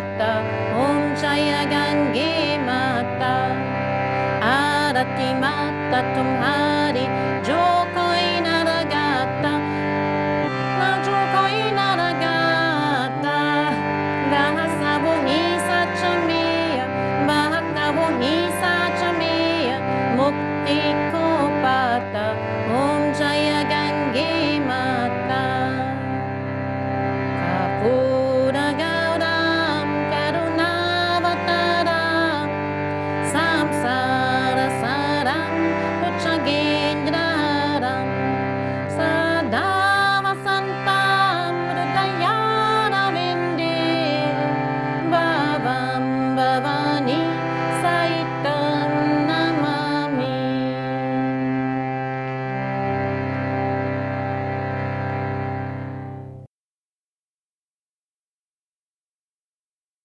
Mata, Om Jaya Gange Mata, Arati Mata Tumhari Jo.